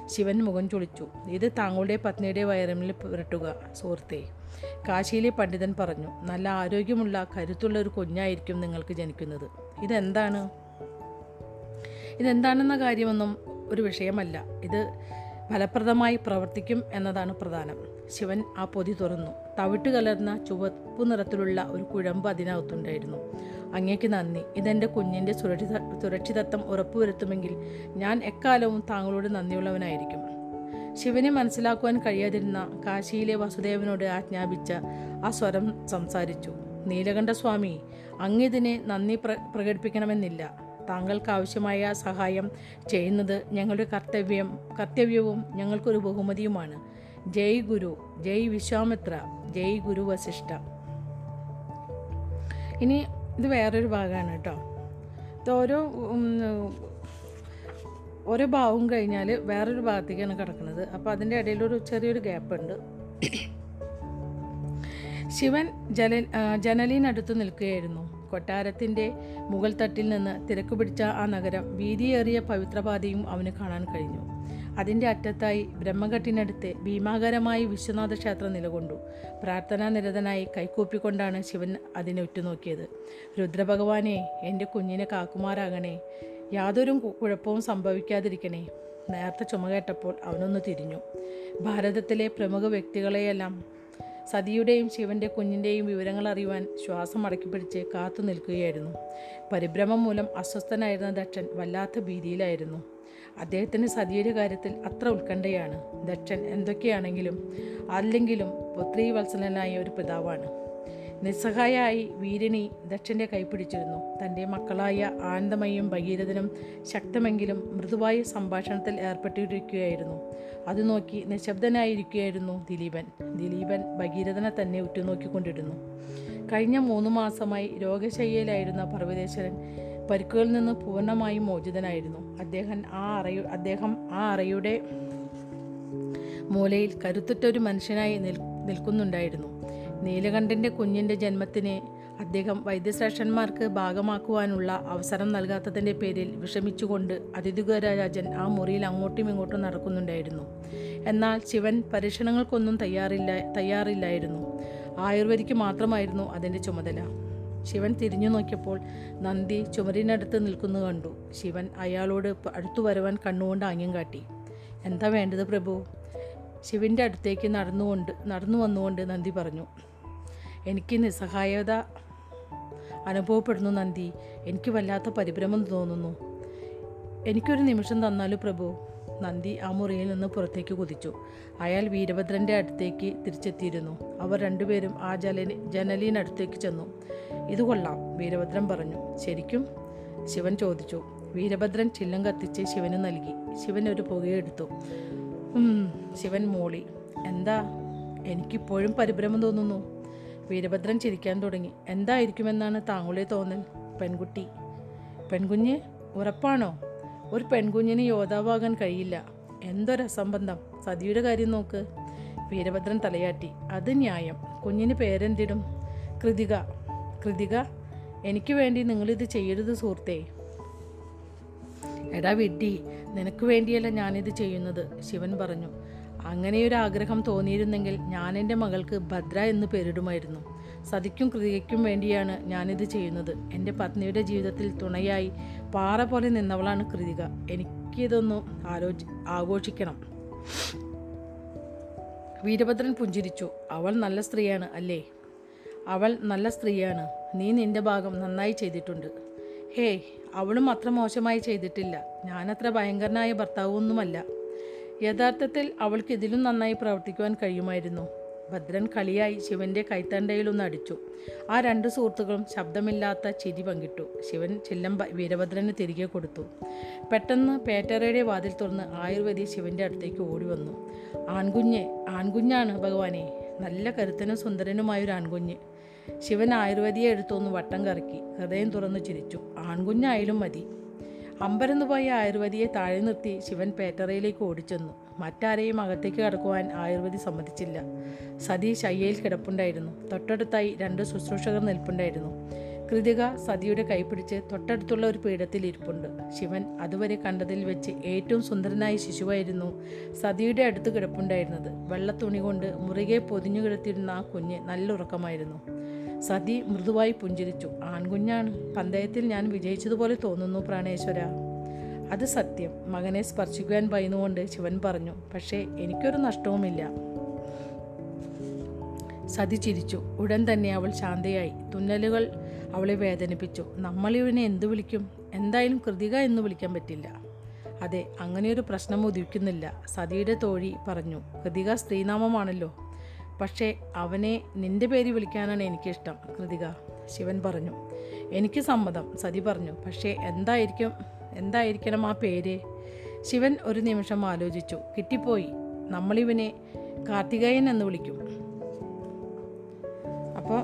ശിവൻ മുഖം ചൊളിച്ചു ഇത് താങ്കളുടെ പത്നിയുടെ വയറമിൽ പുരട്ടുക സുഹൃത്തെ. കാശിയിലെ പണ്ഡിതൻ പറഞ്ഞു നല്ല ആരോഗ്യമുള്ള കരുത്തുള്ള ഒരു കുഞ്ഞായിരിക്കും നിങ്ങൾക്ക് ജനിക്കുന്നത്. ഇതെന്താണ്? ഇതെന്താണെന്ന കാര്യമൊന്നും ഒരു വിഷയമല്ല. ഇത് ഫലപ്രദമായി പ്രവർത്തിക്കും എന്നതാണ് പ്രധാനം. ശിവൻ ആ പൊതി തുറന്നു. തവിട്ട് കലർന്ന ചുവപ്പ് നിറത്തിലുള്ള ഒരു കുഴമ്പ് അതിനകത്തുണ്ടായിരുന്നു. അങ്ങേക്ക് നന്ദി. ഇതെന്റെ കുഞ്ഞിന്റെ സുരക്ഷിത സുരക്ഷിതത്വം ഉറപ്പുവരുത്തുമെങ്കിൽ ഞാൻ എക്കാലവും താങ്കളോട് നന്ദിയുള്ളവനായിരിക്കും. ശിവനെ മനസ്സിലാക്കുവാൻ കഴിയാതിരുന്ന കാശിയിലെ വസുദേവനോട് ആജ്ഞാപിച്ച ആ സ്വരം സംസാരിച്ചു. നീലകണ്ഠസ്വാമി അങ്ങിതിനെ നന്ദി പ്ര പ്രകടിപ്പിക്കണമെന്നില്ല. താങ്കൾക്ക് ആവശ്യമായ സഹായം ചെയ്യുന്നത് ഞങ്ങളുടെ കർത്തവ്യം കർത്തവ്യവും ഞങ്ങൾക്കൊരു ബഹുമതിയുമാണ്. ജയ് ഗുരു ജയ് വിശ്വാമിത്ര ജയ് ഗുരു വസിഷ്ഠ. ഇനി ഇത് വേറൊരു ഭാഗമാണ് കേട്ടോ. ഇത് ഓരോ ഓരോ ഭാവവും കഴിഞ്ഞാൽ വേറൊരു ഭാഗത്തേക്കാണ് കിടക്കുന്നത്. അപ്പോൾ അതിന്റെ ഇടയിലൊരു ചെറിയൊരു ഗ്യാപ്പ് ഉണ്ട് ശിവൻ ജല ജനലിനടുത്ത് നിൽക്കുകയായിരുന്നു. കൊട്ടാരത്തിന്റെ മുകൾ തട്ടിൽ നിന്ന് തിരക്ക് പിടിച്ച ആ നഗരം വീതിയേറിയ പവിത്രപാതയും അവന് കാണാൻ കഴിഞ്ഞു. അതിന്റെ അറ്റത്തായി ബ്രഹ്മഘട്ടിനടുത്ത് ഭീമാകരമായി വിശ്വനാഥ ക്ഷേത്രം നിലകൊണ്ടു. പ്രാർത്ഥനാ നിരതനായി കൈക്കൂപ്പിക്കൊണ്ടാണ് ശിവൻ അതിനെ ഉറ്റുനോക്കിയത്. രുദ്രഭഗവാനെ എന്റെ കുഞ്ഞിനെ കാക്കുമാറാകണേ. യാതൊരു കുഴപ്പവും സംഭവിക്കാതിരിക്കണേ. നേർത്ത ചുമ കേട്ടപ്പോൾ അവനൊന്ന് തിരിഞ്ഞു. ഭാരതത്തിലെ പ്രമുഖ വ്യക്തികളെയെല്ലാം സതിയുടെയും ശിവന്റെ കുഞ്ഞിന്റെയും വിവരങ്ങൾ അറിയുവാൻ ശ്വാസം അടക്കിപ്പിടിച്ച് കാത്തു നിൽക്കുകയായിരുന്നു. പരിഭ്രമം മൂലം അസ്വസ്ഥനായിരുന്ന ദക്ഷൻ വല്ലാത്ത ഭീതിയിലായിരുന്നു. അദ്ദേഹത്തിന് സതിയുടെ കാര്യത്തിൽ അത്ര ഉത്കണ്ഠയാണ്. ദക്ഷൻ എന്തൊക്കെയാണെങ്കിലും അല്ലെങ്കിലും പുത്രീവത്സലനായ ഒരു പിതാവാണ്. നിസ്സഹായായി വീരിണി ദക്ഷന്റെ കൈപ്പിടിച്ചിരുന്നു തന്റെ മക്കളായ ആനന്ദമയും ഭഗീരഥനും ശക്തമെങ്കിലും മൃദുവായ സംഭാഷണത്തിൽ ഏർപ്പെട്ടിരിക്കുകയായിരുന്നു. അത് നോക്കി നിശബ്ദനായിരിക്കുകയായിരുന്നു ദിലീപൻ. ദിലീപൻ ഭഗീരഥനെ തന്നെ ഉറ്റുനോക്കിക്കൊണ്ടിരുന്നു. കഴിഞ്ഞ മൂന്ന് മാസമായി രോഗശയ്യയിലായിരുന്ന പർവതേശ്വരൻ പരിക്കുകളിൽ നിന്ന് പൂർണമായും മോചിതനായിരുന്നു. അദ്ദേഹം ആ അറയു അദ്ദേഹം ആ അറയുടെ മൂലയിൽ കരുത്തുറ്റൊരു മനുഷ്യനായി നിൽ നിൽക്കുന്നുണ്ടായിരുന്നു. നീലകണ്ഠന്റെ കുഞ്ഞിന്റെ ജന്മത്തിന് അദ്ദേഹം വൈദ്യശ്രേഷ്ഠന്മാർക്ക് ഭാഗമാക്കുവാനുള്ള അവസരം നൽകാത്തതിന്റെ പേരിൽ വിഷമിച്ചുകൊണ്ട് അതിഥിഗരാജൻ ആ മുറിയിൽ അങ്ങോട്ടും ഇങ്ങോട്ടും നടക്കുന്നുണ്ടായിരുന്നു. എന്നാൽ ശിവൻ പരീക്ഷണങ്ങൾക്കൊന്നും തയ്യാറില്ല തയ്യാറില്ലായിരുന്നു. ആയുർവേദിക്ക് മാത്രമായിരുന്നു അതിന്റെ ചുമതല. ശിവൻ തിരിഞ്ഞു നോക്കിയപ്പോൾ നന്ദി ചുമരിനടുത്ത് നിൽക്കുന്നു കണ്ടു. ശിവൻ അയാളോട് അടുത്തു വരുവാൻ കണ്ണുകൊണ്ട് ആംഗ്യം കാട്ടി. എന്താ വേണ്ടത് പ്രഭു? ശിവന്റെ അടുത്തേക്ക് നടന്നുകൊണ്ട് നടന്നു വന്നുകൊണ്ട് നന്ദി പറഞ്ഞു. എനിക്ക് നിസ്സഹായത അനുഭവപ്പെടുന്നു നന്ദി. എനിക്ക് വല്ലാത്ത പരിഭ്രമം തോന്നുന്നു. എനിക്കൊരു നിമിഷം തന്നാലും പ്രഭു? നന്ദി ആ മുറിയിൽ നിന്ന് പുറത്തേക്ക് കുതിച്ചു. അയാൾ വീരഭദ്രന്റെ അടുത്തേക്ക് തിരിച്ചെത്തിയിരുന്നു. അവർ രണ്ടുപേരും ആ ജലനി ജനലിനടുത്തേക്ക് ചെന്നു. ഇത് കൊള്ളാം വീരഭദ്രൻ പറഞ്ഞു. ശരിക്കും? ശിവൻ ചോദിച്ചു. വീരഭദ്രൻ ചില്ലം കത്തിച്ച് ശിവന് നൽകി. ശിവൻ ഒരു പുകയെടുത്തു ശിവൻ മൂളി. എന്താ? എനിക്കിപ്പോഴും പരിഭ്രമം തോന്നുന്നു. വീരഭദ്രൻ ചിരിക്കാൻ തുടങ്ങി. എന്തായിരിക്കുമെന്നാണ് താങ്കളുടെ തോന്നൽ പെൺകുട്ടി? പെൺകുഞ്ഞ്? ഉറപ്പാണോ? ഒരു പെൺകുഞ്ഞിന് യോദ്ധാവാകാൻ കഴിയില്ല. എന്തൊരു അസംബന്ധം സതിയുടെ കാര്യം നോക്ക്. വീരഭദ്രൻ തലയാട്ടി. അത് ന്യായം. കുഞ്ഞിന് പേരെന്തിടും? കൃതിക. കൃതിക എനിക്ക് വേണ്ടി നിങ്ങളിത് ചെയ്യരുത് സുഹൃത്തേ. എടാ വിഡ്ഡി നിനക്ക് വേണ്ടിയല്ല ഞാനിത് ചെയ്യുന്നത് ശിവൻ പറഞ്ഞു. അങ്ങനെയൊരു ആഗ്രഹം തോന്നിയിരുന്നെങ്കിൽ ഞാൻ എന്റെ മകൾക്ക് ഭദ്ര എന്ന് പേരിടുമായിരുന്നു. സതിക്കും കൃതികയ്ക്കും വേണ്ടിയാണ് ഞാനിത് ചെയ്യുന്നത്. എന്റെ പത്നിയുടെ ജീവിതത്തിൽ തുണയായി പാറ പോലെ നിന്നവളാണ് കൃതിക. എനിക്കിതൊന്ന് ആലോചി ആഘോഷിക്കണം. വീരഭദ്രൻ പുഞ്ചിരിച്ചു. അവൾ നല്ല സ്ത്രീയാണ് അല്ലേ? അവൾ നല്ല സ്ത്രീയാണ്. നീ നിന്റെ ഭാഗം നന്നായി ചെയ്തിട്ടുണ്ട്. ഹേയ് അവളും അത്ര മോശമായി ചെയ്തിട്ടില്ല. ഞാനത്ര ഭയങ്കരനായ ഭർത്താവൊന്നുമല്ല. യഥാർത്ഥത്തിൽ അവൾക്ക് ഇതിലും നന്നായി പ്രവർത്തിക്കുവാൻ കഴിയുമായിരുന്നു. ഭദ്രൻ കളിയായി ശിവന്റെ കൈത്തണ്ടയിലൊന്ന് അടിച്ചു. ആ രണ്ട് സുഹൃത്തുക്കളും ശബ്ദമില്ലാത്ത ചിരി പങ്കിട്ടു. ശിവൻ ചെല്ലം വീരഭദ്രന് തിരികെ കൊടുത്തു. പെട്ടെന്ന് പേറ്ററയുടെ വാതിൽ തുറന്ന് ആയുർവേദി ശിവന്റെ അടുത്തേക്ക് ഓടി വന്നു. ആൺകുഞ്ഞ് ആൺകുഞ്ഞാണ് ഭഗവാനെ. നല്ല കരുത്തനും സുന്ദരനുമായ ഒരു ആൺകുഞ്ഞ്. ശിവൻ ആയുർവേദിയെ എടുത്തൊന്ന് വട്ടം കറക്കി. ഹൃദയം തുറന്ന് ചിരിച്ചു. ആൺകുഞ്ഞായാലും മതി. അമ്പരന്ന് പോയ ആയുർവേദിയെ താഴെ നിർത്തി ശിവൻ പേറ്ററയിലേക്ക് ഓടിച്ചെന്നു. മറ്റാരെയും അകത്തേക്ക് കടക്കുവാൻ ആയുർവേദി സമ്മതിച്ചില്ല. സതീഷ് അയ്യയിൽ കിടപ്പുണ്ടായിരുന്നു. തൊട്ടടുത്തായി രണ്ട് ശുശ്രൂഷകർ നിൽപ്പുണ്ടായിരുന്നു. കൃതിക സതിയുടെ കൈപിടിച്ച് തൊട്ടടുത്തുള്ള ഒരു പീഠത്തിൽ ഇരിപ്പുണ്ട്. ശിവൻ അതുവരെ കണ്ടതിൽ വെച്ച് ഏറ്റവും സുന്ദരനായ ശിശുവായിരുന്നു സതിയുടെ അടുത്ത് കിടപ്പുണ്ടായിരുന്നത്. വെള്ള തുണി കൊണ്ട് മുറുകെ പൊതിഞ്ഞു കിടത്തിയിരുന്ന ആ കുഞ്ഞ് നല്ല ഉറക്കമായിരുന്നു. സതി മൃദുവായി പുഞ്ചിരിച്ചു. ആൺകുഞ്ഞാണ്. പന്തയത്തിൽ ഞാൻ വിജയിച്ചതുപോലെ തോന്നുന്നു പ്രാണേശ്വര. അത് സത്യം. മകനെ സ്പർശിക്കുവാൻ ഭയന്നുകൊണ്ട് ശിവൻ പറഞ്ഞു പക്ഷേ എനിക്കൊരു നഷ്ടവുമില്ല. സതി ചിരിച്ചു. ഉടൻ തന്നെ അവൾ ശാന്തയായി. തുന്നലുകൾ അവളെ വേദനിപ്പിച്ചു. നമ്മൾ ഇവനെ എന്തു വിളിക്കും? എന്തായാലും കൃതിക എന്ന് വിളിക്കാൻ പറ്റില്ല. അതെ അങ്ങനെയൊരു പ്രശ്നം ഉദിക്കുന്നില്ല സതിയുടെ തോഴി പറഞ്ഞു. കൃതിക സ്ത്രീനാമമാണല്ലോ. പക്ഷേ അവനെ നിന്റെ പേര് വിളിക്കാനാണ് എനിക്കിഷ്ടം കൃതിക ശിവൻ പറഞ്ഞു. എനിക്ക് സമ്മതം സതി പറഞ്ഞു. പക്ഷേ എന്തായിരിക്കും? എന്തായിരിക്കണം ആ പേര്? ശിവൻ ഒരു നിമിഷം ആലോചിച്ചു. കിട്ടിപ്പോയി. നമ്മളിവനെ കാർത്തികയൻ എന്ന് വിളിക്കും. അപ്പോൾ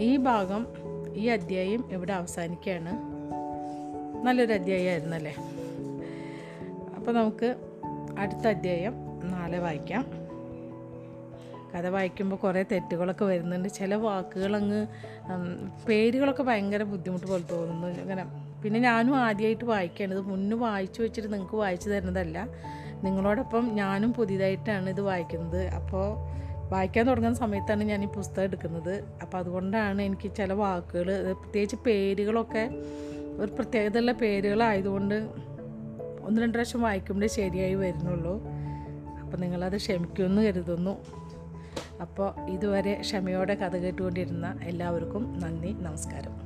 ഈ ഭാഗം ഈ അധ്യായം ഇവിടെ അവസാനിക്കുകയാണ്. നല്ലൊരു അധ്യായമായിരുന്നല്ലേ? അപ്പോൾ നമുക്ക് അടുത്ത അധ്യായം നാളെ വായിക്കാം. കഥ വായിക്കുമ്പോൾ കുറേ തെറ്റുകളൊക്കെ വരുന്നുണ്ട്. ചില വാക്കുകളങ്ങ് പേരുകളൊക്കെ ഭയങ്കര ബുദ്ധിമുട്ട് പോലെ തോന്നുന്നു. ഇങ്ങനെ പിന്നെ ഞാനും ആദ്യമായിട്ട് വായിക്കുകയാണ് ഇത് മുന്നേ വായിച്ചു വെച്ചിട്ട് നിങ്ങൾക്ക് വായിച്ചു തരുന്നതല്ല. നിങ്ങളോടൊപ്പം ഞാനും പുതിയതായിട്ടാണ് ഇത് വായിക്കുന്നത്. അപ്പോൾ വായിക്കാൻ തുടങ്ങുന്ന സമയത്താണ് ഞാൻ ഈ പുസ്തകം എടുക്കുന്നത്. അപ്പോൾ അതുകൊണ്ടാണ് എനിക്ക് ചില വാക്കുകൾ പ്രത്യേകിച്ച് പേരുകളൊക്കെ ഒരു പ്രത്യേകതയുള്ള പേരുകളായതുകൊണ്ട് ഒന്ന് രണ്ട് പ്രാവശ്യം വായിക്കുമ്പോഴേ ശരിയായി വരുന്നുള്ളൂ. അപ്പോൾ നിങ്ങളത് ക്ഷമിക്കുമെന്ന് കരുതുന്നു. അപ്പോൾ ഇതുവരെ ക്ഷമയോടെ കഥ കേട്ടുകൊണ്ടിരുന്ന എല്ലാവർക്കും നന്ദി നമസ്കാരം.